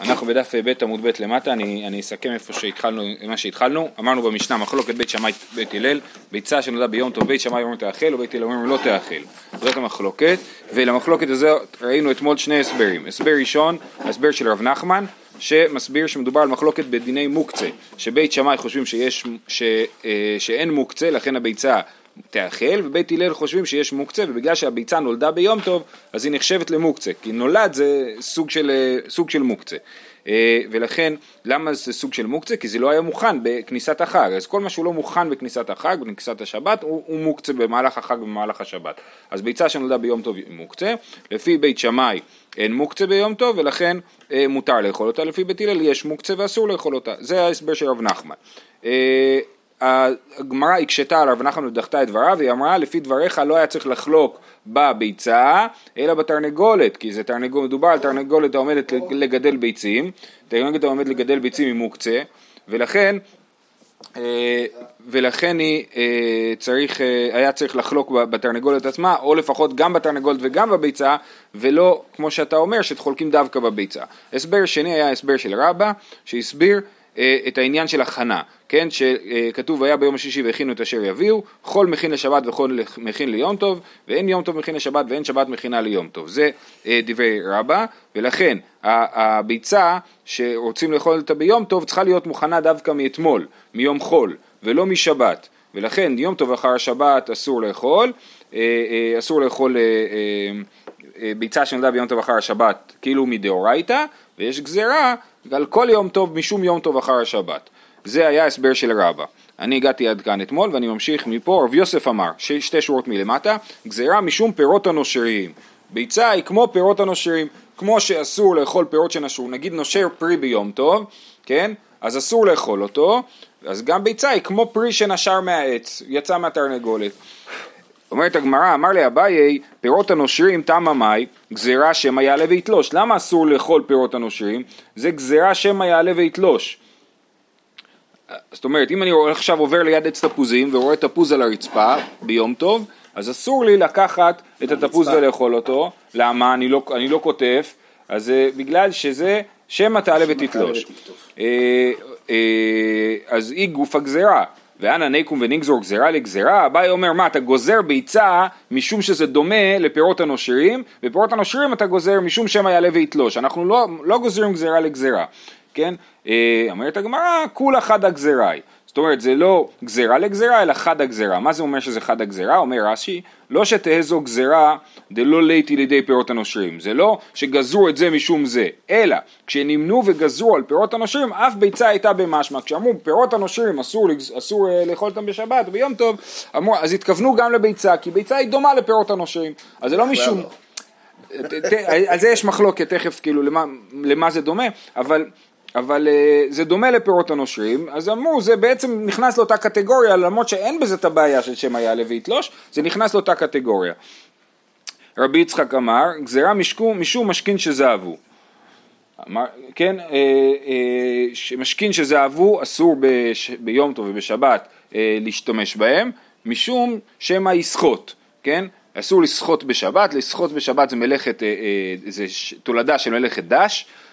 אנחנו בדף ב' עמוד ב' למטה, אני, אני אסכם איפה שהתחלנו, מה שהתחלנו. אמרנו במשנה מחלוקת בית שמאי בית הלל, ביצה שנולדה ביום טוב בית שמאי אומרים תאכל ובית הלל אומרים לא תאכל. זאת המחלוקת, ולמחלוקת הזאת ראינו אתמול שני הסברים. הסבר ראשון, הסבר של רב נחמן, שמסביר שמדובר על מחלוקת בדיני מוקצה, שבית שמאי חושבים שיש, ש, אה, שאין מוקצה, לכן הביצה תאכל, ובית הלל חושבים שיש מוקצה, ובגלל שהביצה נולדה ביום טוב, אז היא נחשבת למוקצה, כי נולד זה סוג של, אה, סוג של מוקצה. אה, ולכן, למה זה סוג של מוקצה? כי זה לא היה מוכן בכניסת החג, אז כל מה שהוא לא מוכן בכניסת החג, בכניסת השבת, הוא, הוא מוקצה במהלך החג ובמהלך השבת. אז ביצה שנולדה ביום טוב היא מוקצה, לפי בית שמאי אין מוקצה ביום טוב, ולכן אה, מותר לאכול אותה, לפי בית הלל יש מוקצה ואסור לאכול אותה. זה ההסבר של רב נחמן. הגמרא הקשתה על רב נחמן ודחתה את דבריו, והיא אמרה לפי דבריך לא היה צריך לחלוק בביצה, אלא בתרנגולת, כי זה תרנגולת, מדובר על תרנגולת העומדת לגדל ביצים, תרנגולת העומדת לגדל ביצים היא מוקצה, ולכן אה, ולכן היא אה, צריך, אה, היה צריך לחלוק בתרנגולת עצמה, או לפחות גם בתרנגולת וגם בביצה, ולא כמו שאתה אומר, שחולקים דווקא בביצה. הסבר שני היה הסבר של רבא, שהסביר את העניין של הכנה, כן, שכתוב היה ביום השישי והכינו את אשר יביאו, חול מכין לשבת וחול מכין ליום טוב, ואין יום טוב מכין לשבת ואין שבת מכינה ליום טוב, זה אה, דברי רבא, ולכן הביצה שרוצים לאכול אותה ביום טוב צריכה להיות מוכנה דווקא מאתמול, מיום חול, ולא משבת, ולכן יום טוב אחר השבת אסור לאכול, אה, אסור לאכול ביצה שנולדה ביום טוב אחר השבת כאילו מדאורייתא, ויש גזירה ועל כל יום טוב משום יום טוב אחר השבת. זה היה הסבר של רבא. אני הגעתי עד כאן אתמול ואני ממשיך מפה, רב יוסף אמר, ש... שתי שורות מלמטה, גזירה משום פירות הנושרים. ביצה היא כמו פירות הנושרים, כמו שאסור לאכול פירות שנשרו, נגיד נושר פרי ביום טוב, כן? אז אסור לאכול אותו, אז גם ביצה היא כמו פרי שנשר מהעץ, יצא מהתרנגולת. אומרת הגמרא, אמר לי אביי, פירות הנושרים תמה מאי, גזירה שמא יעלה ויתלוש. למה אסור לאכול פירות הנושרים? זה גזירה שמא יעלה ויתלוש. זאת אומרת, אם אני עכשיו עובר ליד עץ תפוזים ורואה תפוז על הרצפה ביום טוב, אז אסור לי לקחת את התפוז ולאכול אותו. למה? אני לא, אני לא קוטף, אז זה בגלל שזה שמא תעלה ותתלוש. אה, אה, אז היא גוף הגזירה. ואנא נקום ונגזור גזירה לגזירה, אביי אומר מה אתה גוזר ביצה משום שזה דומה לפירות הנושרים, ופירות הנושרים אתה גוזר משום שמא יעלה ויתלוש, אנחנו לא, לא גוזרים גזירה לגזירה, כן? אה, אומרת הגמרא, כולה חד הגזיראי. זאת אומרת, זה לא גזירה לגזירה, אלא חד הגזירה. מה זה אומר שזה חד הגזירה? אומר רש"י, לא שתהא זו גזירה דלא ליתי לידי פירות הנושרים. זה לא שגזרו את זה משום זה, אלא כשנמנו וגזרו על פירות הנושרים, אף ביצה הייתה במשמע. כשאמרו פירות הנושרים אסור, אסור אה, לאכול אותם בשבת ביום טוב, אמרו, אז התכוונו גם לביצה, כי ביצה היא דומה לפירות הנושרים. אז זה לא משום... על זה יש מחלוקת תכף כאילו למה, למה זה דומה, אבל אבל uh, זה דומה לפירות הנושרים, אז אמרו זה בעצם נכנס לאותה קטגוריה, למרות שאין בזה את הבעיה של שם היה לוי יתלוש, זה נכנס לאותה קטגוריה. רבי יצחק אמר, גזירה משקום, משום משכין שזהבו. אמר, כן, אה, אה, משכין שזהבו אסור בש, ביום טוב ובשבת אה, להשתמש בהם, משום שמא יסחוט, כן? אסור לסחוט בשבת, לסחוט בשבת זה מלאכת, אה, אה, זה תולדה של מלאכת דש, אה, אה,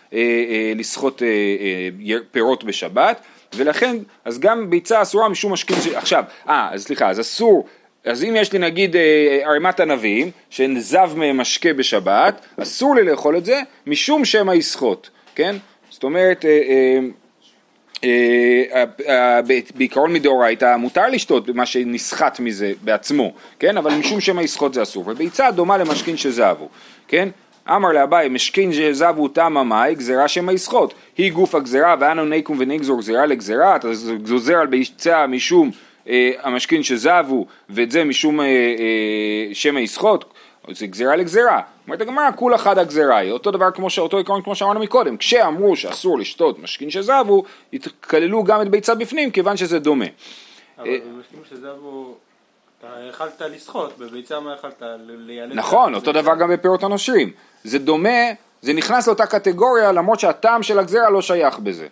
לסחוט אה, פירות בשבת, ולכן, אז גם ביצה אסורה משום משכין, ש... עכשיו, אה, אז סליחה, אז אסור, אז אם יש לי נגיד ערימת ענבים, שנזב מהם משקה בשבת, אסור לי לאכול את זה, משום שמא יסחוט, כן? זאת אומרת, בעיקרון מדאורייתא מותר לשתות במה שנסחט מזה בעצמו, כן? אבל משום שמא יסחוט זה אסור. וביצה דומה למשכין שזבו, כן? אמר לאביי משכין שזבו תמה מאי גזירה שמא יסחוט. היא גוף הגזירה ואנו נקום ונגזור גזירה לגזירה. אתה גוזר על ביצה משום אה, המשכין שזבו ואת זה משום אה, אה, שמא יסחוט. זה גזירה לגזירה. אומרת הגמרא כולה חד הגזירה היא. אותו דבר כמו שאותו עיקרון כמו שאמרנו מקודם. כשאמרו שאסור לשתות משכין שזבו כללו גם את ביצה בפנים כיוון שזה דומה. אבל משכין שזבו אתה יכלת לסחוט, בביצה מה יכלת? נכון, אותו דבר גם בפירות הנושרים. זה דומה, זה נכנס לאותה קטגוריה למרות שהטעם של הגזירה לא שייך בזה.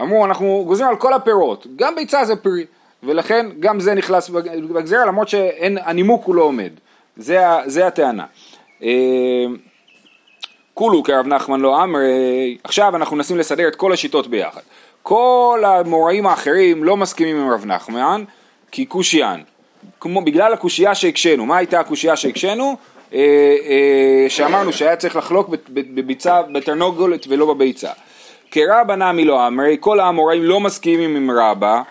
אמרו אנחנו גוזרים על כל הפירות, גם ביצה זה פרי, ולכן גם זה נכנס בגזירה למרות שהנימוק הוא לא עומד. זה, זה הטענה. אה, כולו כרב נחמן לא אמרי, עכשיו אנחנו מנסים לסדר את כל השיטות ביחד. כל המוראים האחרים לא מסכימים עם רב נחמן, כי קושיין. כמו בגלל הקושייה שהקשינו, מה הייתה הקושייה שהקשינו? אה, אה, שאמרנו שהיה צריך לחלוק בביצה, בתרנוגולת ולא בביצה. כרבא נמי לא אמרי, כל האמוראים לא מסכימים עם רבא,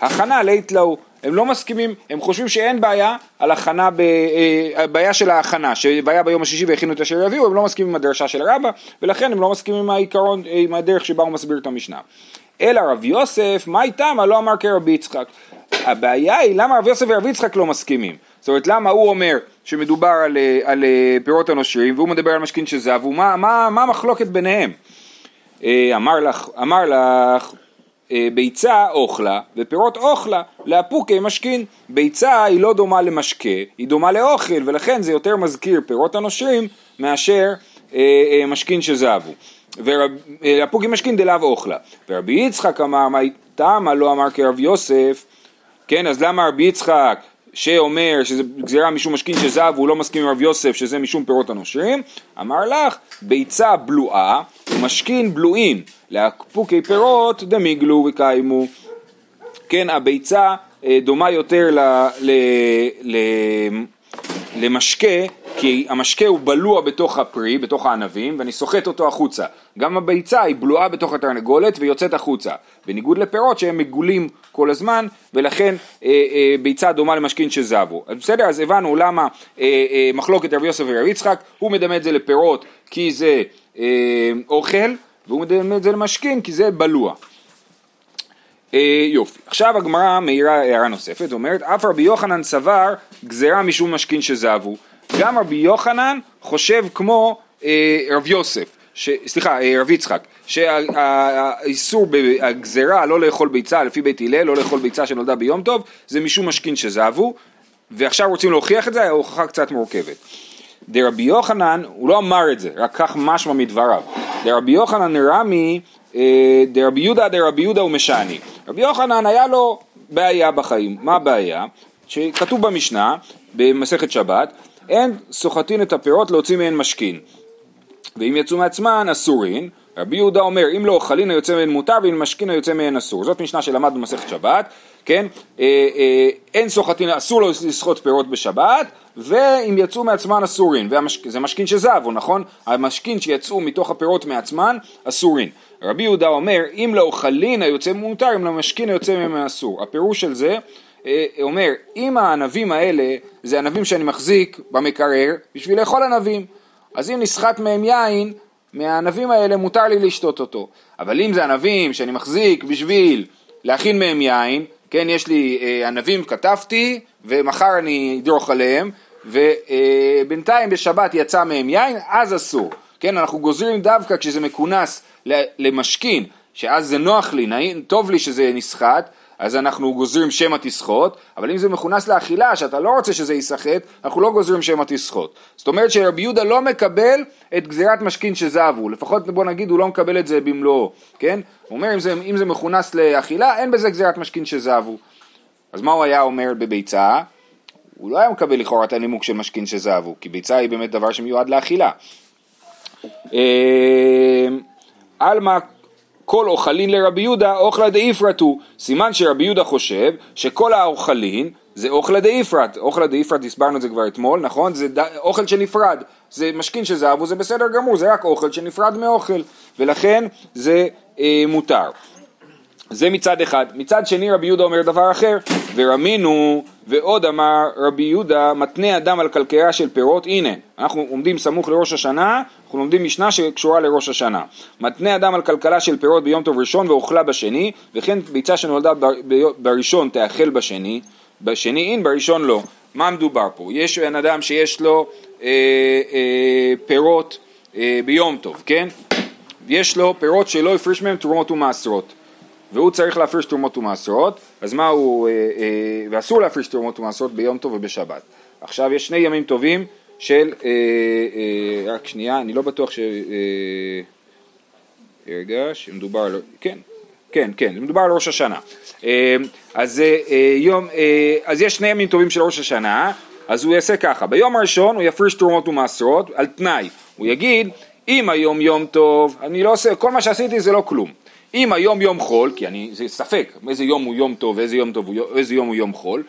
הכנה לית להו, הם לא מסכימים, הם חושבים שאין בעיה על הכנה, ב, אה, בעיה של ההכנה, שבעיה ביום השישי והכינו את אשר יביאו, הם לא מסכימים עם הדרשה של רבא, ולכן הם לא מסכימים עם העיקרון, עם הדרך שבה הוא מסביר את המשנה. אלא רב יוסף, מה איתם? לא אמר כרבי יצחק. הבעיה היא למה רב יוסף ורב יצחק לא מסכימים. זאת אומרת, למה הוא אומר שמדובר על, אה, על אה, פירות הנושרים, והוא מדבר על משכין של זהב, ומה מה, מה המחלוקת ביניהם? אמר לך, אמר לך אה, ביצה אוכלה ופירות אוכלה לאפוקי משכין. ביצה היא לא דומה למשקה, היא דומה לאוכל ולכן זה יותר מזכיר פירות הנושרים מאשר אה, אה, משכין שזבו. ולאפוקי משכין דלאו אוכלה. ורבי יצחק אמר מה תמה לא אמר כרב יוסף כן אז למה רבי יצחק שאומר שזה גזירה משום משכין שזב והוא לא מסכים עם רב יוסף שזה משום פירות הנושרים, אמר לך ביצה בלועה ומשכין בלועים לאפוקי פירות דמיגלו וקיימו. כן, הביצה אה, דומה יותר ל, ל, ל, למשקה, כי המשקה הוא בלוע בתוך הפרי, בתוך הענבים, ואני סוחט אותו החוצה. גם הביצה היא בלועה בתוך התרנגולת ויוצאת החוצה. בניגוד לפירות שהם מגולים כל הזמן, ולכן אה, אה, ביצה דומה למשכין שזבו. אז בסדר, אז הבנו למה אה, אה, מחלוקת רבי יוסף ורבי יצחק, הוא מדמה את זה לפירות כי זה אה, אוכל, והוא מדמה את זה למשכין כי זה בלוע. אה, יופי. עכשיו הגמרא מעירה הערה נוספת, אומרת, אף רבי יוחנן סבר גזירה משום משכין שזבו. גם רבי יוחנן חושב כמו אה, רב יוסף, ש, סליחה, אה, רב יצחק, שהאיסור, הגזירה לא לאכול ביצה לפי בית הלל, לא לאכול ביצה שנולדה ביום טוב, זה משום משכין שזבו, ועכשיו רוצים להוכיח את זה, ההוכחה קצת מורכבת. דרבי יוחנן, הוא לא אמר את זה, רק כך משמע מדבריו. דרבי יוחנן רמי, אה, דרבי יהודה דרבי יהודה ומשעני. רבי יוחנן היה לו בעיה בחיים, מה הבעיה? שכתוב במשנה, במסכת שבת, אין סוחטין את הפירות להוציא מהן משכין. ואם יצאו מעצמן אסורין, רבי יהודה אומר אם לא אוכלין היוצא מהן מותר ואם משכין היוצא מהן אסור. זאת משנה שלמדנו במסכת שבת, כן? אה, אה, אין סוחטין, אסור לו לסחוט פירות בשבת ואם יצאו מעצמן אסורין, זה משכין שזבו, נכון? המשכין שיצאו מתוך הפירות מעצמן אסורין. רבי יהודה אומר אם לא אוכלין היוצא מותר אם לא משכין היוצא מהן אסור. הפירוש של זה אה, אומר אם הענבים האלה זה ענבים שאני מחזיק במקרר בשביל לאכול ענבים אז אם נסחט מהם יין, מהענבים האלה מותר לי לשתות אותו. אבל אם זה ענבים שאני מחזיק בשביל להכין מהם יין, כן, יש לי אה, ענבים, כתבתי, ומחר אני אדרוך עליהם, ובינתיים בשבת יצא מהם יין, אז אסור. כן, אנחנו גוזרים דווקא כשזה מכונס למשכין, שאז זה נוח לי, נעים, טוב לי שזה נסחט, אז אנחנו גוזרים שמא תסחוט, אבל אם זה מכונס לאכילה, שאתה לא רוצה שזה ייסחט, אנחנו לא גוזרים שמא תסחוט. זאת אומרת שרבי יהודה לא מקבל את גזירת משכין שזבו, לפחות בוא נגיד הוא לא מקבל את זה במלואו, כן? הוא אומר אם זה, אם זה מכונס לאכילה, אין בזה גזירת משכין שזבו. אז מה הוא היה אומר בביצה? הוא לא היה מקבל לכאורה את הנימוק של משכין שזבו, כי ביצה היא באמת דבר שמיועד לאכילה. אה, עלמא כל אוכלין לרבי יהודה אוכלה דאיפרתו, סימן שרבי יהודה חושב שכל האוכלין זה אוכלה דאיפרת, אוכלה דאיפרת הסברנו את זה כבר אתמול, נכון? זה ד... אוכל שנפרד, זה משכין של זהב וזה בסדר גמור, זה רק אוכל שנפרד מאוכל, ולכן זה אה, מותר. זה מצד אחד. מצד שני רבי יהודה אומר דבר אחר, ורמינו ועוד אמר רבי יהודה מתנה אדם על כלכלה של פירות, הנה אנחנו עומדים סמוך לראש השנה, אנחנו לומדים משנה שקשורה לראש השנה. מתנה אדם על כלכלה של פירות ביום טוב ראשון ואוכלה בשני, וכן ביצה שנולדה בראשון תאכל בשני, בשני אין, בראשון לא. מה מדובר פה? יש בן אדם שיש לו אה, אה, פירות אה, ביום טוב, כן? יש לו פירות שלא הפריש מהם תרומות ומעשרות. והוא צריך להפריש תרומות ומעשרות, אז מה הוא, אה, אה, ואסור להפריש תרומות ומעשרות ביום טוב ובשבת. עכשיו יש שני ימים טובים של, אה, אה, רק שנייה, אני לא בטוח ש... אה, רגע, שמדובר על... כן, כן, כן, מדובר על ראש השנה. אה, אז, אה, יום, אה, אז יש שני ימים טובים של ראש השנה, אז הוא יעשה ככה, ביום הראשון הוא יפריש תרומות ומעשרות על תנאי, הוא יגיד אם היום יום טוב, אני לא עושה, כל מה שעשיתי זה לא כלום. אם היום יום חול, כי אני, זה ספק, איזה יום הוא יום טוב ואיזה יום טוב, איזה יום הוא יום חול, אה,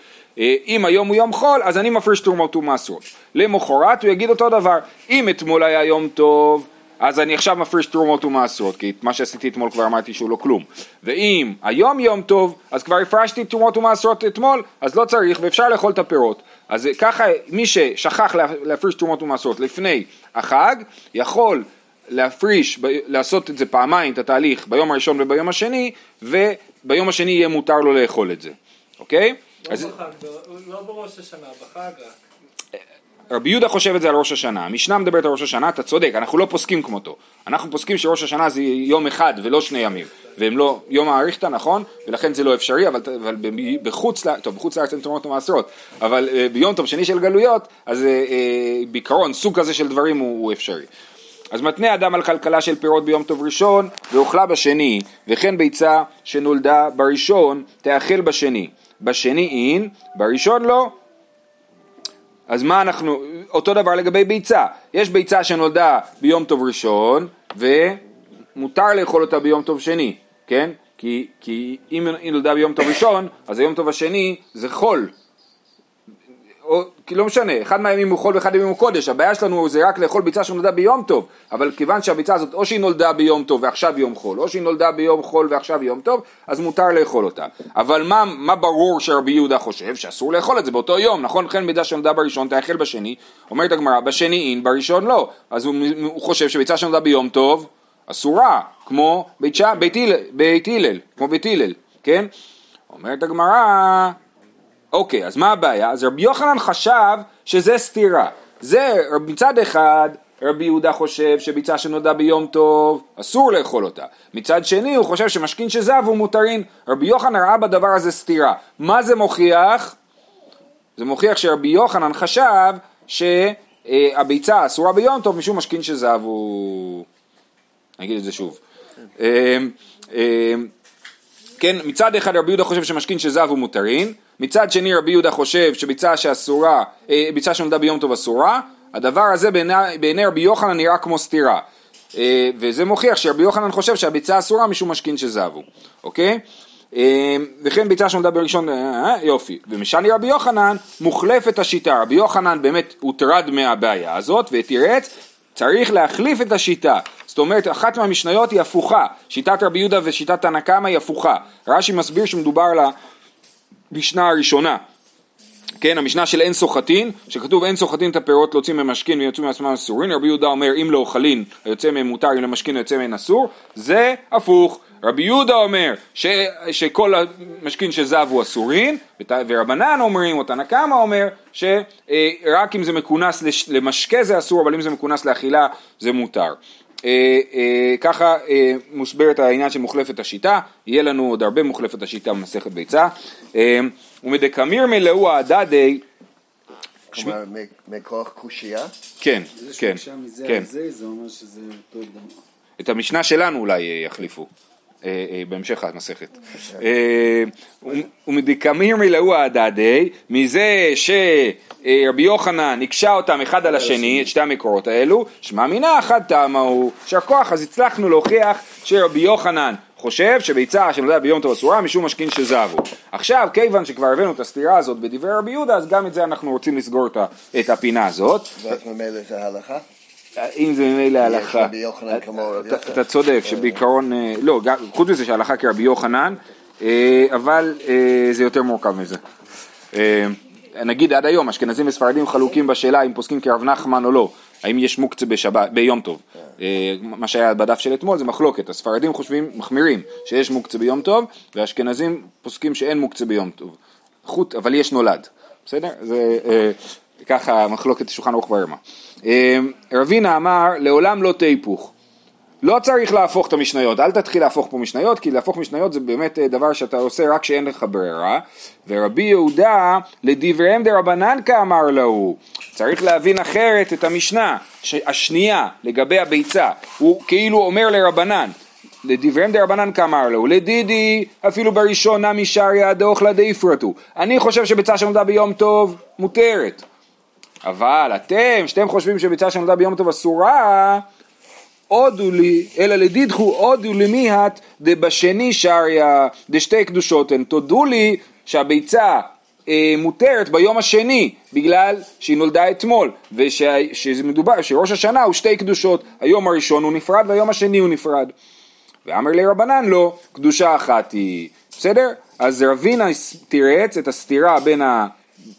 אם היום הוא יום חול, אז אני מפריש תרומות ומעשרות. למחרת הוא יגיד אותו דבר, אם אתמול היה יום טוב, אז אני עכשיו מפריש תרומות ומעשרות, כי מה שעשיתי אתמול כבר אמרתי שהוא לא כלום. ואם היום יום טוב, אז כבר הפרשתי תרומות ומעשרות אתמול, אז לא צריך ואפשר לאכול את הפירות. אז ככה מי ששכח להפריש תרומות ומעשרות לפני החג, יכול להפריש, לעשות את זה פעמיים, את התהליך, ביום הראשון וביום השני, וביום השני יהיה מותר לו לאכול את זה, אוקיי? לא אז... בחג, לא בראש השנה, בחג רק. רבי יהודה חושב את זה על ראש השנה, המשנה מדברת על ראש השנה, אתה צודק, אנחנו לא פוסקים כמותו, אנחנו פוסקים שראש השנה זה יום אחד ולא שני ימים, והם לא יום האריכתא נכון, ולכן זה לא אפשרי, אבל, אבל בחוץ, טוב בחוץ לארץ אין תרומות ומעשרות, אבל uh, ביום טוב שני של גלויות, אז uh, uh, בעיקרון סוג כזה של דברים הוא, הוא אפשרי. אז מתנה אדם על כלכלה של פירות ביום טוב ראשון, ואוכלה בשני, וכן ביצה שנולדה בראשון, תאכל בשני. בשני אין, בראשון לא. אז מה אנחנו, אותו דבר לגבי ביצה, יש ביצה שנולדה ביום טוב ראשון ומותר לאכול אותה ביום טוב שני, כן? כי, כי אם היא נולדה ביום טוב ראשון, אז היום טוב השני זה חול, או, כי לא משנה, אחד מהימים הוא חול ואחד הימים הוא קודש, הבעיה שלנו זה רק לאכול ביצה שנולדה ביום טוב, אבל כיוון שהביצה הזאת או שהיא נולדה ביום טוב ועכשיו יום חול, או שהיא נולדה ביום חול ועכשיו יום טוב, אז מותר לאכול אותה. אבל מה, מה ברור שרבי יהודה חושב? שאסור לאכול את זה באותו יום, נכון? לכן ביצה שנולדה בראשון תאכל בשני, אומרת הגמרא, בשני אין, בראשון לא. אז הוא, הוא חושב שביצה שנולדה ביום טוב, אסורה, כמו בית, בית, בית הלל, כמו בית הלל, כן? אומרת הגמרא, אוקיי, אז מה הבעיה? אז רבי יוחנן חשב שזה סתירה. זה מצד אחד רבי יהודה חושב שביצה שנולדה ביום טוב אסור לאכול אותה. מצד שני הוא חושב שמשכין שזב הוא מותרין. רבי יוחנן ראה בדבר הזה סתירה. מה זה מוכיח? זה מוכיח שרבי יוחנן חשב שהביצה אסורה ביום טוב משום משכין שזב הוא... אני אגיד את זה שוב. כן, מצד אחד רבי יהודה חושב שמשכין שזב הוא מותרין, מצד שני רבי יהודה חושב שביצה שאסורה, אה, ביצה שנולדה ביום טוב אסורה, הדבר הזה בעיני, בעיני רבי יוחנן נראה כמו סתירה. אה, וזה מוכיח שרבי יוחנן חושב שהביצה אסורה משום משכין שזבו, אוקיי? אה, וכן ביצה שנולדה בראשון, יופי, ומשני רבי יוחנן מוחלפת השיטה, רבי יוחנן באמת הוטרד מהבעיה הזאת ותירץ צריך להחליף את השיטה, זאת אומרת אחת מהמשניות היא הפוכה, שיטת רבי יהודה ושיטת תנא קמא היא הפוכה, רש"י מסביר שמדובר על המשנה הראשונה, כן, המשנה של אין סוחטין, שכתוב אין סוחטין את הפירות להוציא ממשכין ויוצאו מעצמם אסורים, רבי יהודה אומר אם לא אוכלין היוצא מהם מותר, אם למשכין היוצא מהם אסור, זה הפוך, רבי יהודה אומר ש, שכל המשכין שזב הוא אסורין, ורבנן אומרים, או תנא קמא אומר, שרק אם זה מכונס למשקה זה אסור, אבל אם זה מכונס לאכילה זה מותר. אה, אה, ככה אה, מוסברת העניין של מוחלפת השיטה, יהיה לנו עוד הרבה מוחלפת השיטה במסכת ביצה. ומדקמיר מלאו הדדי כלומר, מכוח קושייה? כן, כן, כן. את המשנה שלנו אולי יחליפו. בהמשך המסכת. ומדקמיר מלאו הדדי, מזה ש... אה, רבי יוחנן הקשה אותם אחד על השני, את שתי המקורות האלו, שמע מינה אחד טעמה הוא, יישר כוח, אז הצלחנו להוכיח שרבי יוחנן חושב שביצה שנולדה ביום טוב אסורה משום משכין שזבו. עכשיו, כיוון שכבר הבאנו את הסתירה הזאת בדברי רבי יהודה, אז גם את זה אנחנו רוצים לסגור את הפינה הזאת. ואז ממילא זה הלכה? אם זה ממילא הלכה, אתה צודק שבעיקרון, אה, לא, חוץ מזה שההלכה כרבי יוחנן, אה, אבל זה יותר מורכב מזה. נגיד עד היום אשכנזים וספרדים חלוקים בשאלה אם פוסקים כרב נחמן או לא, האם יש מוקצה בשבת, ביום טוב. אה, מה שהיה בדף של אתמול זה מחלוקת, הספרדים חושבים, מחמירים, שיש מוקצה ביום טוב, והאשכנזים פוסקים שאין מוקצה ביום טוב. חוט, אבל יש נולד, בסדר? זה אה, ככה מחלוקת שולחן ערוך ברמה. אה, רבינה אמר, לעולם לא תהיפוך. לא צריך להפוך את המשניות, אל תתחיל להפוך פה משניות, כי להפוך משניות זה באמת אה, דבר שאתה עושה רק כשאין לך ברירה. ורבי יהודה, לדבריהם דרבנן כאמר לו, צריך להבין אחרת את המשנה השנייה לגבי הביצה, הוא כאילו אומר לרבנן, לדבריהם דרבנן כאמר לו, לדידי אפילו בראשון נמי שריה דאוכלה דאיפרתו. אני חושב שביצה שנולדה ביום טוב מותרת, אבל אתם, שאתם חושבים שביצה שנולדה ביום טוב אסורה, הודו לי, אלא לדידכו הודו למיהת דבשני שריה דשתי קדושות הן. תודו לי שהביצה אה, מותרת ביום השני בגלל שהיא נולדה אתמול ושזה מדובר, שראש השנה הוא שתי קדושות, היום הראשון הוא נפרד והיום השני הוא נפרד. ואמר לי רבנן לא, קדושה אחת היא, בסדר? אז רבינה תירץ את הסתירה בין, ה,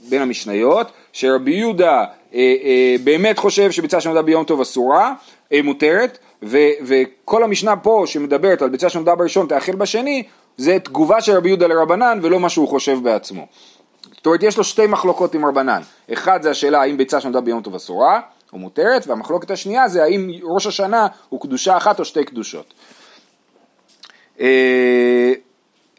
בין המשניות, שרבי יהודה אה, אה, באמת חושב שביצה שנולדה ביום טוב אסורה, אה, מותרת, ו, וכל המשנה פה שמדברת על ביצה שנולדה בראשון תאכל בשני, זה תגובה של רבי יהודה לרבנן ולא מה שהוא חושב בעצמו. זאת אומרת יש לו שתי מחלוקות עם רבנן, אחד זה השאלה האם ביצה שנולדה ביום טוב אסורה או מותרת, והמחלוקת השנייה זה האם ראש השנה הוא קדושה אחת או שתי קדושות. אה,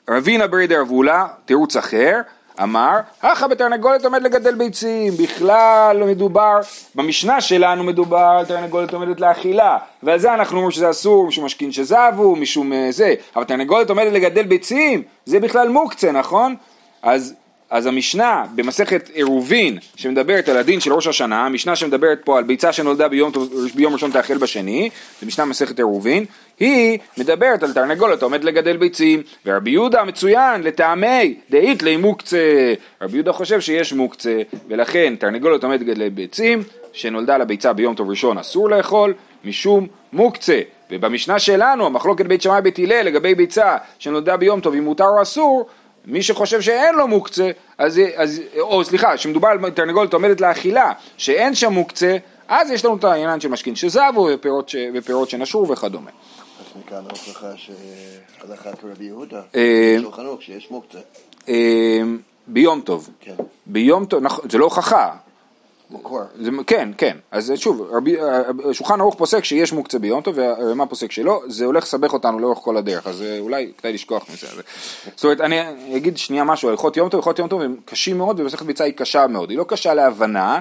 רבינה ברי דרבולה, תירוץ אחר, אמר, הכא בתרנגולת עומד לגדל ביצים, בכלל לא מדובר, במשנה שלנו מדובר על תרנגולת עומדת לאכילה, ועל זה אנחנו אומרים שזה אסור, משום משכין שזבו, משום אה, זה, אבל תרנגולת עומדת לגדל ביצים, זה בכלל מוקצה, נכון? אז אז המשנה במסכת עירובין שמדברת על הדין של ראש השנה, המשנה שמדברת פה על ביצה שנולדה ביום, ביום ראשון תאכל בשני, זה משנה מסכת עירובין, היא מדברת על תרנגולת העומד לגדל ביצים, ורבי יהודה מצוין לטעמי דאית לי מוקצה, רבי יהודה חושב שיש מוקצה, ולכן תרנגולת עומד לגדל ביצים, שנולדה לביצה ביום טוב ראשון אסור לאכול, משום מוקצה. ובמשנה שלנו, המחלוקת בית שמאי בית הלל לגבי ביצה שנולדה ביום טוב אם מותר או אסור, מי שחושב שאין לו מוקצה, אז, אז, או סליחה, שמדובר על תרנגולת עומדת לאכילה, שאין שם מוקצה, אז יש לנו את העניין של משכין שזבו ופירות, ש, ופירות שנשרו וכדומה. מכאן ההוכחה שהלכת רבי יהודה, אה, שולחן ערוך שיש מוקצה. אה, ביום טוב, כן, ביום טוב, נכון, זה לא הוכחה, מקור. זה, כן, כן, אז שוב, רבי, שולחן ערוך פוסק שיש מוקצה ביום טוב והרמ"א פוסק שלא, זה הולך לסבך אותנו לאורך כל הדרך, אז אה, אולי כדאי לשכוח מזה. אז, זאת אומרת, אני אגיד שנייה משהו הלכות יום טוב, הלכות יום טוב הם קשים מאוד ומסכת ביצה היא קשה מאוד, היא לא קשה להבנה,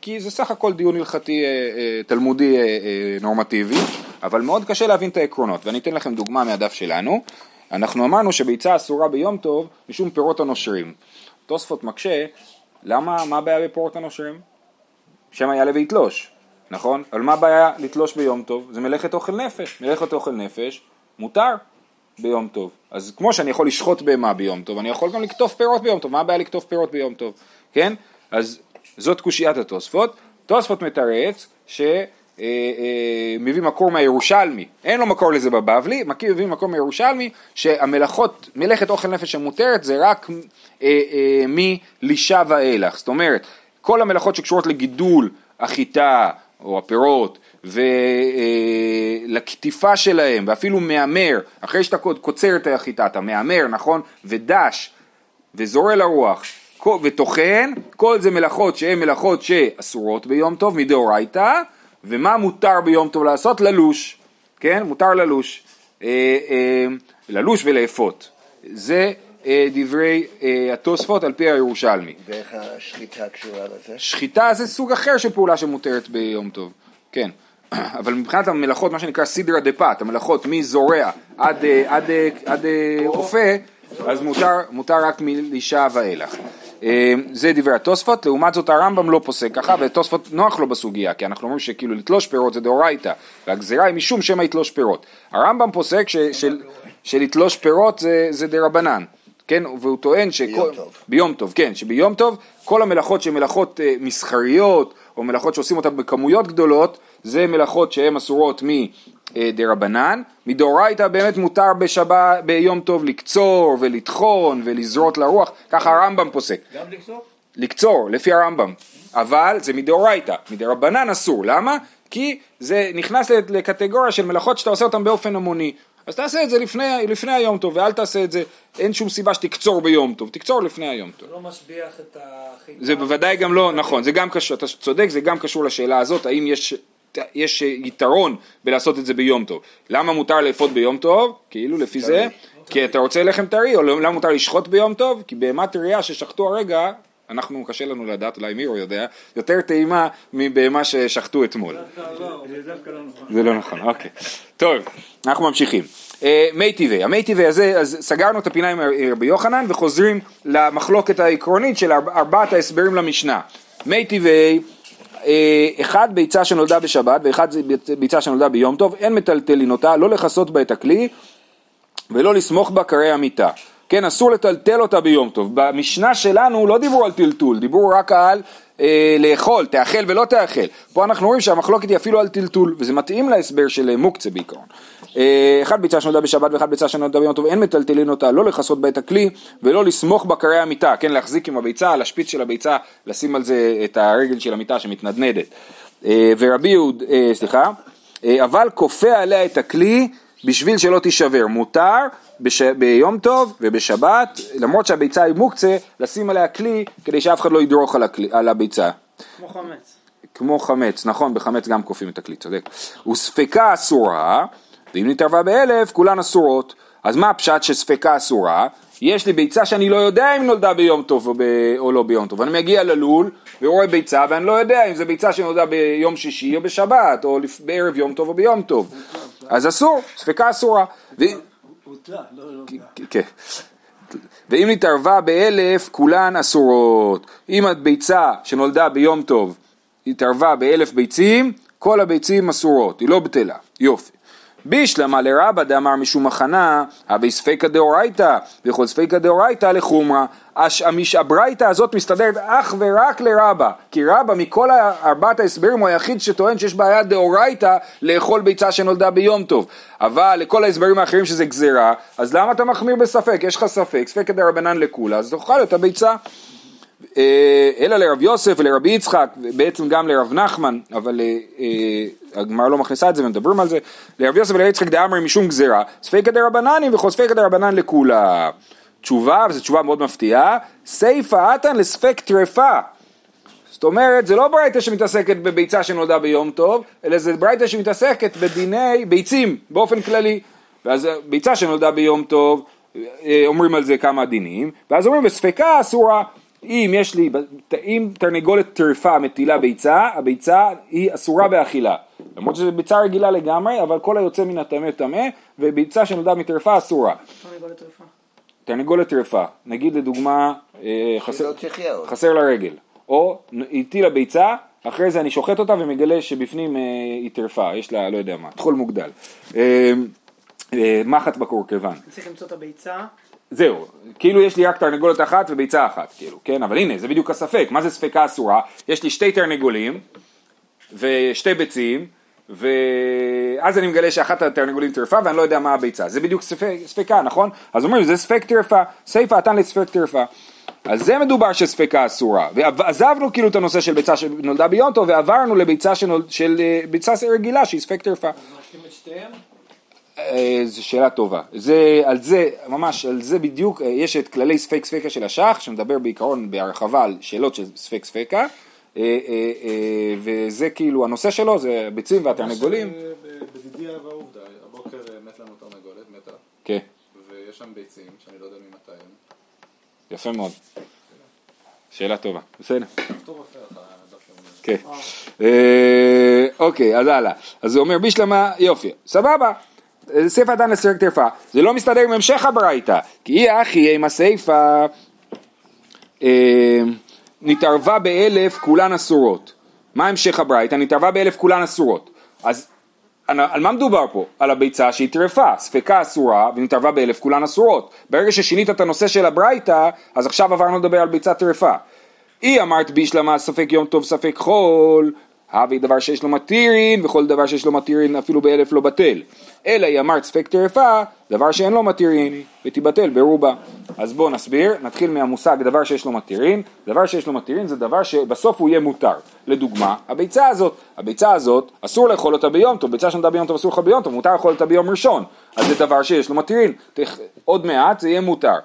כי זה סך הכל דיון הלכתי אה, אה, תלמודי אה, אה, נורמטיבי, אבל מאוד קשה להבין את העקרונות, ואני אתן לכם דוגמה מהדף שלנו, אנחנו אמרנו שביצה אסורה ביום טוב משום פירות הנושרים. תוספות מקשה, למה, מה הבעיה בפירות הנושרים? שמא יעלה ויתלוש, נכון? אבל מה הבעיה לתלוש ביום טוב? זה מלאכת אוכל נפש. מלאכת אוכל נפש מותר ביום טוב. אז כמו שאני יכול לשחוט בהמה ביום טוב, אני יכול גם לקטוף פירות ביום טוב. מה הבעיה לקטוף פירות ביום טוב? כן? אז זאת קושיית התוספות. תוספות מתרץ ש... אה, אה, מקור מהירושלמי, אין לו מקור לזה בבבלי, מביא מקור מהירושלמי שהמלאכות, מלאכת אוכל נפש המותרת זה רק אה, מלישה ואילך, זאת אומרת כל המלאכות שקשורות לגידול החיטה או הפירות ולקטיפה שלהם ואפילו מהמר, אחרי שאתה קוצר את החיטה אתה מהמר, נכון? ודש וזורע לרוח וטוחן, כל זה מלאכות שהן מלאכות שאסורות ביום טוב מדאורייתא ומה מותר ביום טוב לעשות? ללוש, כן? מותר ללוש, אה, אה, ללוש ולאפות. זה אה, דברי אה, התוספות על פי הירושלמי. ואיך השחיטה קשורה לזה? שחיטה זה סוג אחר של פעולה שמותרת ביום טוב, כן. אבל מבחינת המלאכות, מה שנקרא סידרא דה פת, המלאכות מזורע עד, אה, עד, עד אופה, אז מותר, מותר רק מלישה ואילך. זה דברי התוספות, לעומת זאת הרמב"ם לא פוסק ככה, ותוספות נוח לו בסוגיה, כי אנחנו אומרים שכאילו לתלוש פירות זה דאורייתא, והגזירה היא משום שמא יתלוש פירות. הרמב"ם פוסק ש, של, שלתלוש פירות זה, זה דרבנן. כן, והוא טוען שכל... ביום טוב. ביום טוב, כן, שביום טוב כל המלאכות שהן מלאכות אה, מסחריות, או מלאכות שעושים אותן בכמויות גדולות, זה מלאכות שהן אסורות מדרבנן, מדאורייתא באמת מותר בשבת, ביום טוב לקצור ולטחון ולזרות לרוח, ככה הרמב"ם פוסק. גם לקצור? לקצור, לפי הרמב"ם, אבל זה מדאורייתא, מדרבנן אסור, למה? כי זה נכנס לקטגוריה של מלאכות שאתה עושה אותן באופן המוני. אז תעשה את זה לפני, לפני היום טוב, ואל תעשה את זה, אין שום סיבה שתקצור ביום טוב, תקצור לפני היום טוב. לא משביח את החיטה. זה בוודאי גם לא, נכון, זה גם קשור, אתה צודק, זה גם קשור לשאלה הזאת, האם יש, יש יתרון בלעשות את זה ביום טוב. למה מותר לאפות ביום טוב? כאילו לפי זה, כי אתה רוצה לחם טרי, או למה מותר לשחוט ביום טוב? כי בהמה טריה ששחטו הרגע, אנחנו, קשה לנו לדעת, אולי מירו יודע, יותר טעימה מבהמה ששחטו אתמול. זה לא נכון, אוקיי. טוב, אנחנו ממשיכים. אה, מי טבעי, המי טבעי הזה, אז סגרנו את הפינה עם רבי יוחנן וחוזרים למחלוקת העקרונית של ארבעת ההסברים למשנה. מי טבעי, אה, אחד ביצה שנולדה בשבת ואחד ביצה שנולדה ביום טוב, אין מטלטלין אותה, לא לכסות בה את הכלי ולא לסמוך בה קרי המיטה. כן, אסור לטלטל אותה ביום טוב. במשנה שלנו לא דיברו על טלטול, דיברו רק על אה, לאכול, תאכל ולא תאכל. פה אנחנו רואים שהמחלוקת היא אפילו על טלטול, וזה מתאים להסבר של אה, מוקצה בעיקרון. אה, אחד ביצה שנולדה בשבת ואחד ביצה שנולדה ביום טוב, אין מטלטלין אותה, לא לכסות בה את הכלי ולא לסמוך בקרי המיטה, כן, להחזיק עם הביצה, על השפיץ של הביצה, לשים על זה את הרגל של המיטה שמתנדנדת. אה, ורבי יהוד, אה, סליחה, אבל כופה עליה את הכלי בשביל שלא תישבר. מותר בש... ביום טוב ובשבת, למרות שהביצה היא מוקצה, לשים עליה כלי כדי שאף אחד לא ידרוך על, הכלי, על הביצה. כמו חמץ. כמו חמץ, נכון, בחמץ גם כופים את הכלי, צודק. וספקה אסורה, ואם נתערבה באלף, כולן אסורות. אז מה הפשט שספקה אסורה? יש לי ביצה שאני לא יודע אם נולדה ביום טוב או, ב... או לא ביום טוב. אני מגיע ללול ורואה ביצה ואני לא יודע אם זו ביצה שנולדה ביום שישי או בשבת או לפ... בערב יום טוב או ביום טוב. אז אסור, ספקה אסורה. ו... כן. ואם נתערבה באלף, כולן אסורות. אם הביצה שנולדה ביום טוב התערבה באלף ביצים, כל הביצים אסורות, היא לא בטלה. יופי. בישלמה לרבא דאמר משום הכנה, הבי ספקא דאורייתא, וכל ספקא דאורייתא לחומרא. הברייתא הזאת מסתדרת אך ורק לרבא, כי רבא מכל ארבעת ההסברים הוא היחיד שטוען שיש בעיה דאורייתא לאכול ביצה שנולדה ביום טוב. אבל לכל ההסברים האחרים שזה גזירה, אז למה אתה מחמיר בספק? יש לך ספק, ספקא דרבנן לכולה, אז תאכל את הביצה. אה, אלא לרב יוסף ולרבי יצחק, בעצם גם לרב נחמן, אבל אה, אה, הגמרא לא מכניסה את זה ומדברים על זה, לרב יוסף ולרב יצחק דאמרי משום גזירה, ספקא דרבננים וכל ספקא דרבנן לכולה. תשובה, וזו תשובה מאוד מפתיעה, סיפא אתן לספק טרפה. זאת אומרת, זה לא ברייתא שמתעסקת בביצה שנולדה ביום טוב, אלא זה ברייתא שמתעסקת בדיני ביצים באופן כללי. ואז ביצה שנולדה ביום טוב, אומרים על זה כמה דינים, ואז אומרים בספקה אסורה. אם יש לי, אם תרנגולת טרפה מטילה ביצה, הביצה היא אסורה באכילה. למרות שזו ביצה רגילה לגמרי, אבל כל היוצא מן הטמא טמא, וביצה שנולדה מטרפה אסורה. תרנגולת טרפה. תרנגולת טרפה, נגיד לדוגמה, אה, חסר. חסר לה רגל, או הטילה ביצה, אחרי זה אני שוחט אותה ומגלה שבפנים אה, היא טרפה, יש לה לא יודע מה, טחול מוגדל. אה, מחט בקורקבן. צריך למצוא את הביצה. זהו, כאילו יש לי רק תרנגולת אחת וביצה אחת, כאילו, כן? אבל הנה, זה בדיוק הספק, מה זה ספקה אסורה? יש לי שתי תרנגולים ושתי ביצים, ואז אני מגלה שאחת התרנגולים טרפה ואני לא יודע מה הביצה, זה בדיוק ספק, ספקה, נכון? אז אומרים, זה ספק טרפה, סיפה נתן לספק טרפה. על זה מדובר שספקה אסורה, ועזבנו כאילו את הנושא של ביצה שנולדה ביום טוב ועברנו לביצה שנול, של אה, ביצה רגילה שהיא ספק טרפה. אה, זו שאלה טובה. זה, על זה, ממש, על זה בדיוק, אה, יש את כללי ספק ספקה של השח, שמדבר בעיקרון בהרחבה על שאלות של ספק ספקה, אה, אה, אה, וזה כאילו, הנושא שלו זה ביצים והתרנגולים. בדידי הווה עובדא, הבוקר אה, מת לנו תרנגולת, מתה, כן, ויש שם ביצים, שאני לא יודע ממתי הם. יפה מאוד. שאלה טובה, בסדר. כן. אה, אוקיי, אז הלאה. אז הוא אומר בישלמה, יופי, סבבה. סיפא דן לסרק טרפה. זה לא מסתדר עם המשך הברייתא. כי אי אחי עם הסיפא אה, נתערבה באלף כולן אסורות. מה המשך הברייתא? נתערבה באלף כולן אסורות. אז על מה מדובר פה? על הביצה שהיא טרפה, ספקה אסורה ונתערבה באלף כולן אסורות. ברגע ששינית את הנושא של הברייתא, אז עכשיו עברנו לדבר על ביצה טרפה. היא אמרת בישלמה ספק יום טוב ספק חול, הווי דבר שיש לו מתירין וכל דבר שיש לו מתירין אפילו באלף לא בטל. אלא היא אמרת ספק טרפה, דבר שאין לו מתירין ותיבטל ברובה. אז בואו נסביר, נתחיל מהמושג דבר שיש לו מתירין, דבר שיש לו מתירין זה דבר שבסוף הוא יהיה מותר. לדוגמה, הביצה הזאת, הביצה הזאת אסור לאכול אותה ביום טוב, ביצה שנולדה ביום טוב אסור לאכול ביום טוב, מותר לאכול אותה ביום ראשון, אז זה דבר שיש לו מתירין, עוד מעט זה יהיה מותר.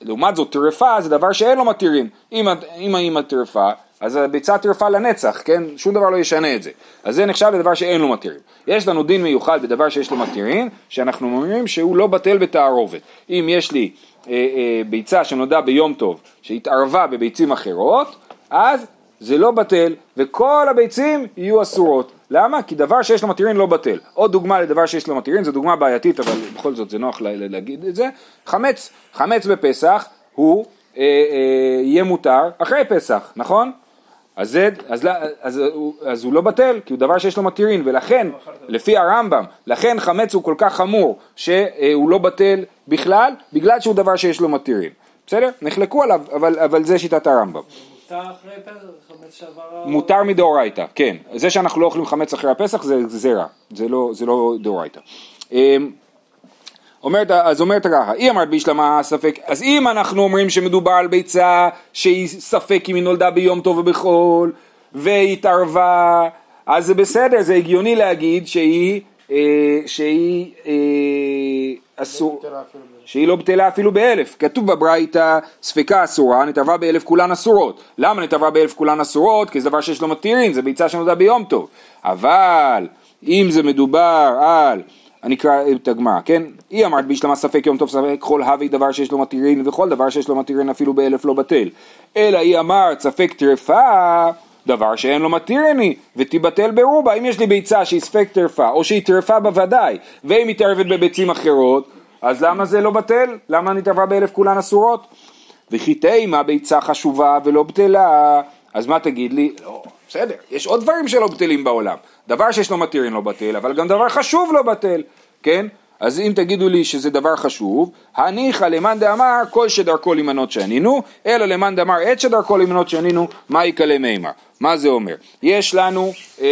לעומת זאת טרפה זה דבר שאין לו מתירין, אם האמא טרפה אז הביצה טרפה לנצח, כן? שום דבר לא ישנה את זה. אז זה נחשב לדבר שאין לו מתירין. יש לנו דין מיוחד בדבר שיש לו מתירין, שאנחנו אומרים שהוא לא בטל בתערובת. אם יש לי אה, אה, ביצה שנולדה ביום טוב, שהתערבה בביצים אחרות, אז זה לא בטל, וכל הביצים יהיו אסורות. למה? כי דבר שיש לו מתירין לא בטל. עוד דוגמה לדבר שיש לו מתירין, זו דוגמה בעייתית, אבל בכל זאת זה נוח לה- לה- להגיד את זה. חמץ, חמץ בפסח הוא אה, אה, יהיה מותר אחרי פסח, נכון? אז, זה, אז, אז, הוא, אז הוא לא בטל, כי הוא דבר שיש לו מתירין, ולכן, לפי הרמב"ם, לכן חמץ הוא כל כך חמור, שהוא לא בטל בכלל, בגלל שהוא דבר שיש לו מתירין. בסדר? נחלקו עליו, אבל, אבל זה שיטת הרמב"ם. מותר אחרי פסח, חמץ שעבר... מותר מדאורייתא, כן. זה שאנחנו לא אוכלים חמץ אחרי הפסח זה גזירה, זה לא, זה לא דאורייתא. אומרת, אז אומרת ככה, היא אמרת בישלמה ספק, אז אם אנחנו אומרים שמדובר על ביצה שהיא ספק אם היא נולדה ביום טוב ובחול והיא התערבה, אז זה בסדר, זה הגיוני להגיד שהיא, אה, שהיא אה, אסור, שהיא לא בטלה אפילו באלף. כתוב בברייתא ספקה אסורה, נתערבה באלף כולן אסורות. למה נתערבה באלף כולן אסורות? כי זה דבר שיש לו מתירין, זה ביצה שנולדה ביום טוב. אבל אם זה מדובר על אני אקרא את הגמרא, כן? היא אמרת בישלמה ספק יום טוב ספק כל הווי דבר שיש לו מתירין וכל דבר שיש לו מתירין אפילו באלף לא בטל. אלא היא אמרת ספק טרפה דבר שאין לו מתירני ותיבטל ברובה. אם יש לי ביצה שהיא ספק טרפה או שהיא טרפה בוודאי והיא מתערבת בביצים אחרות אז למה זה לא בטל? למה נתערבה באלף כולן אסורות? וכי תימה ביצה חשובה ולא בטלה אז מה תגיד לי? לא, בסדר, יש עוד דברים שלא בטלים בעולם. דבר שיש לו מתירין לא בטל, אבל גם דבר חשוב לא בטל, כן? אז אם תגידו לי שזה דבר חשוב, הניחא למאן דאמר כל שדרכו להימנות שענינו, אלא למאן דאמר עת שדרכו להימנות שענינו, מה יקלה מימר. מה זה אומר? יש לנו אה,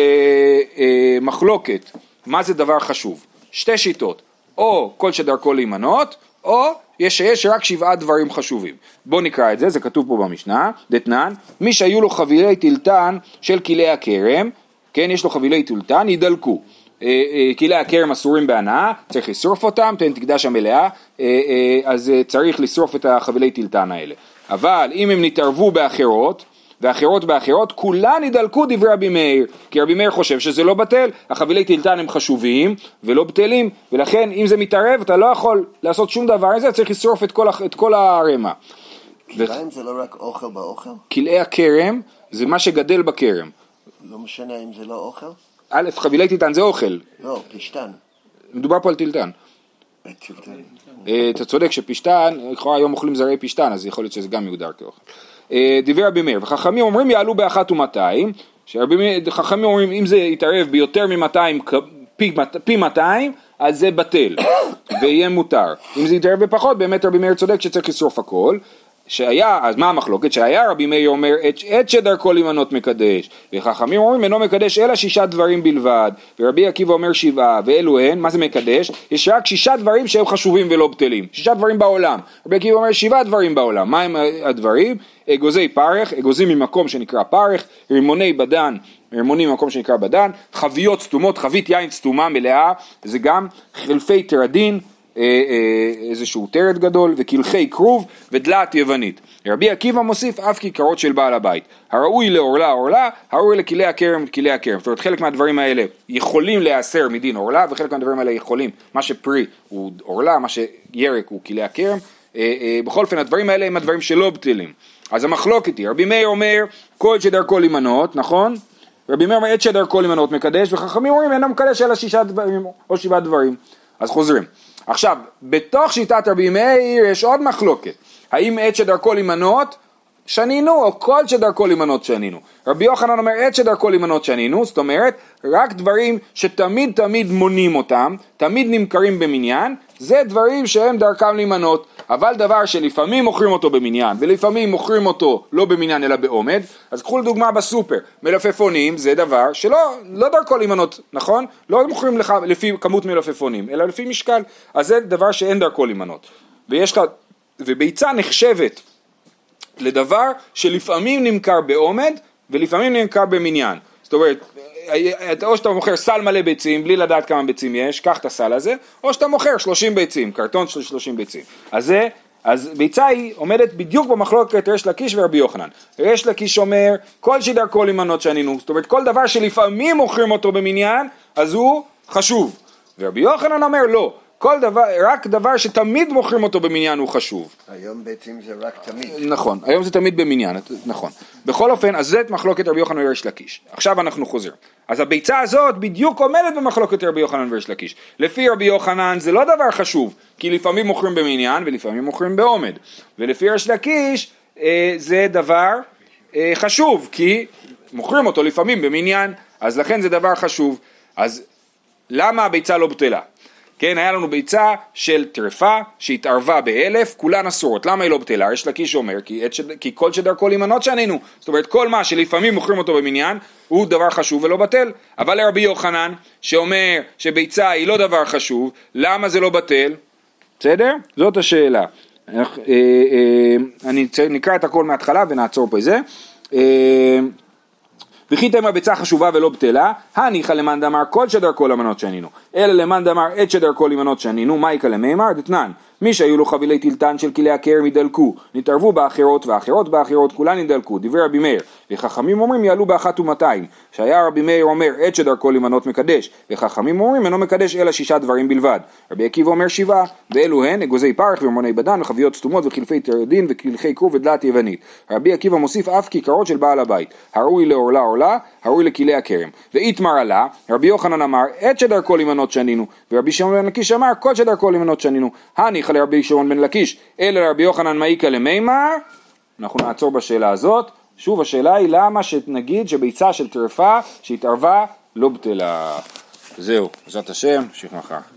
אה, מחלוקת, מה זה דבר חשוב? שתי שיטות, או כל שדרכו להימנות, או יש שיש רק שבעה דברים חשובים. בואו נקרא את זה, זה כתוב פה במשנה, דתנן, מי שהיו לו חבילי טילטן של כלי הכרם, כן, יש לו חבילי טילטן, ידלקו. אה, אה, כלי הכרם אסורים בהנאה, צריך לשרוף אותם, תן תקדש המלאה, אה, אז צריך לשרוף את החבילי טילטן האלה. אבל אם הם נתערבו באחרות, ואחרות באחרות, כולן ידלקו דברי רבי מאיר, כי רבי מאיר חושב שזה לא בטל, החבילי טילטן הם חשובים ולא בטלים, ולכן אם זה מתערב אתה לא יכול לעשות שום דבר עם זה, צריך לשרוף את כל, את כל הערימה. כליים זה לא רק אוכל באוכל? כלאי הכרם זה מה שגדל בכרם. לא משנה אם זה לא אוכל? א', חבילי טילטן זה אוכל. לא, פשטן. מדובר פה על טילטן. טילטן. אה, אתה צודק שפשטן, לכאורה היום אוכלים זרי פשטן, אז יכול להיות שזה גם יוגדר כאוכל. אה, דיבר רבי מאיר, וחכמים אומרים יעלו באחת ומאתיים, חכמים אומרים אם זה יתערב ביותר ממאתיים פי 200 אז זה בטל ויהיה מותר. אם זה יתערב בפחות באמת רבי מאיר צודק שצריך לשרוף הכל שהיה, אז מה המחלוקת? שהיה רבי מאיר אומר עת שדרכו להימנות מקדש וחכמים אומרים אינו מקדש אלא שישה דברים בלבד ורבי עקיבא אומר שבעה ואלו הן, מה זה מקדש? יש רק שישה דברים שהם חשובים ולא בטלים שישה דברים בעולם רבי עקיבא אומר שבעה דברים בעולם מה הם הדברים? אגוזי פרך, אגוזים ממקום שנקרא פרך, רימוני בדן רימונים ממקום שנקרא בדן, חביות סתומות, חבית יין סתומה מלאה, זה גם חלפי אה, איזשהו טרד גדול, וקלחי כרוב ודלת יוונית. רבי עקיבא מוסיף אף כיכרות של בעל הבית. הראוי לעורלה עורלה, הראוי לכלי הכרם כלי הכרם. זאת אומרת חלק מהדברים האלה יכולים להיאסר מדין עורלה, וחלק מהדברים האלה יכולים, מה שפרי הוא עורלה, מה שירק הוא כלי הכרם. אה, בכל אופן הדברים האלה הם הדברים שלא בטלים. אז המחלוקת היא, רבי מאיר אומר כל שדרכו להימנות, נכון? רבי מאיר אומר עת שדרכו להימנות מקדש, וחכמים אומרים אינו מקדש אלא שישה דברים או שבעה דברים. אז חוזרים. עכשיו, בתוך שיטת רבי מאיר יש עוד מחלוקת. האם עת שדרכו להימנות שנינו, או כל שדרכו להימנות שנינו. רבי יוחנן אומר עת שדרכו להימנות שנינו, זאת אומרת, רק דברים שתמיד תמיד מונים אותם, תמיד נמכרים במניין, זה דברים שהם דרכם להימנות. אבל דבר שלפעמים מוכרים אותו במניין ולפעמים מוכרים אותו לא במניין אלא בעומד, אז קחו לדוגמה בסופר, מלפפונים זה דבר שלא לא דרכו להימנות, נכון? לא מוכרים לך לפי כמות מלפפונים, אלא לפי משקל, אז זה דבר שאין דרכו להימנות. ויש לך, וביצה נחשבת לדבר שלפעמים נמכר בעומד ולפעמים נמכר במניין. זאת אומרת, או שאתה מוכר סל מלא ביצים בלי לדעת כמה ביצים יש, קח את הסל הזה, או שאתה מוכר 30 ביצים, קרטון של 30 ביצים. אז זה, אז ביצה היא עומדת בדיוק במחלוקת ריש לקיש ורבי יוחנן. ריש לקיש אומר, כל שדרכו להימנות שנינו, זאת אומרת כל דבר שלפעמים מוכרים אותו במניין, אז הוא חשוב. ורבי יוחנן אומר לא, כל דבר, רק דבר שתמיד מוכרים אותו במניין הוא חשוב. היום בעצם זה רק תמיד. נכון, היום זה תמיד במניין, נכון. בכל אופן, אז זה את מחלוקת רבי יוחנן וריש לקיש. עכשיו אנחנו חוזרים. אז הביצה הזאת בדיוק עומדת במחלוקת רבי יוחנן וריש לקיש. לפי רבי יוחנן זה לא דבר חשוב, כי לפעמים מוכרים במניין ולפעמים מוכרים בעומד. ולפי ריש לקיש אה, זה דבר אה, חשוב, כי מוכרים אותו לפעמים במניין, אז לכן זה דבר חשוב. אז למה הביצה לא בטלה? כן, היה לנו ביצה של טרפה שהתערבה באלף, כולן אסורות. למה היא לא בטלה? יש לקיש אומר, כי, עת שד... כי כל שדרכו להימנות שנינו. זאת אומרת, כל מה שלפעמים מוכרים אותו במניין, הוא דבר חשוב ולא בטל. אבל לרבי יוחנן, שאומר שביצה היא לא דבר חשוב, למה זה לא בטל? בסדר? זאת השאלה. אה, אה, אני נקרא את הכל מההתחלה ונעצור פה זה. וכי תימא ביצה חשובה ולא בטלה, הניחא למאן דאמר כל שדרכו למנות שנינו, אלא למאן דאמר עת שדרכו למנות שנינו, יקא למימר? דתנן, מי שהיו לו חבילי טילטן של כלי הכרם ידלקו, נתערבו באחרות והאחרות באחרות, כולן ידלקו, דברי רבי מאיר, וחכמים אומרים יעלו באחת ומאתיים, שהיה רבי מאיר אומר עת שדרכו למנות מקדש, וחכמים אומרים אינו מקדש אלא שישה דברים בלבד, רבי עקיבא אומר שבעה, ואלו הן אגוזי פרח ומוני בדן וחביות סתומות וחילפי תרדין וקלחי כרוב ודלת יוונית, רבי עקיבא מוסיף אף כיכרות של בעל הבית, הראוי לעורלה עורלה, הראוי לכלי הכרם, ואיתמר עלה, רבי יוחנן אמר עת שדרכו למנות שנינו, ורבי שמעון בן לקיש אמר כל שדרכו למנות שנינו, הניחא לרבי שמעון בן לקיש, אלא לרבי יוחנן מאיכא למימר, אנחנו נעצור בשאלה הזאת, שוב השאלה היא למה שנגיד שביצה של טרפה שהתערבה לא בטלה, זהו, בעזרת השם, נמשיך מחר.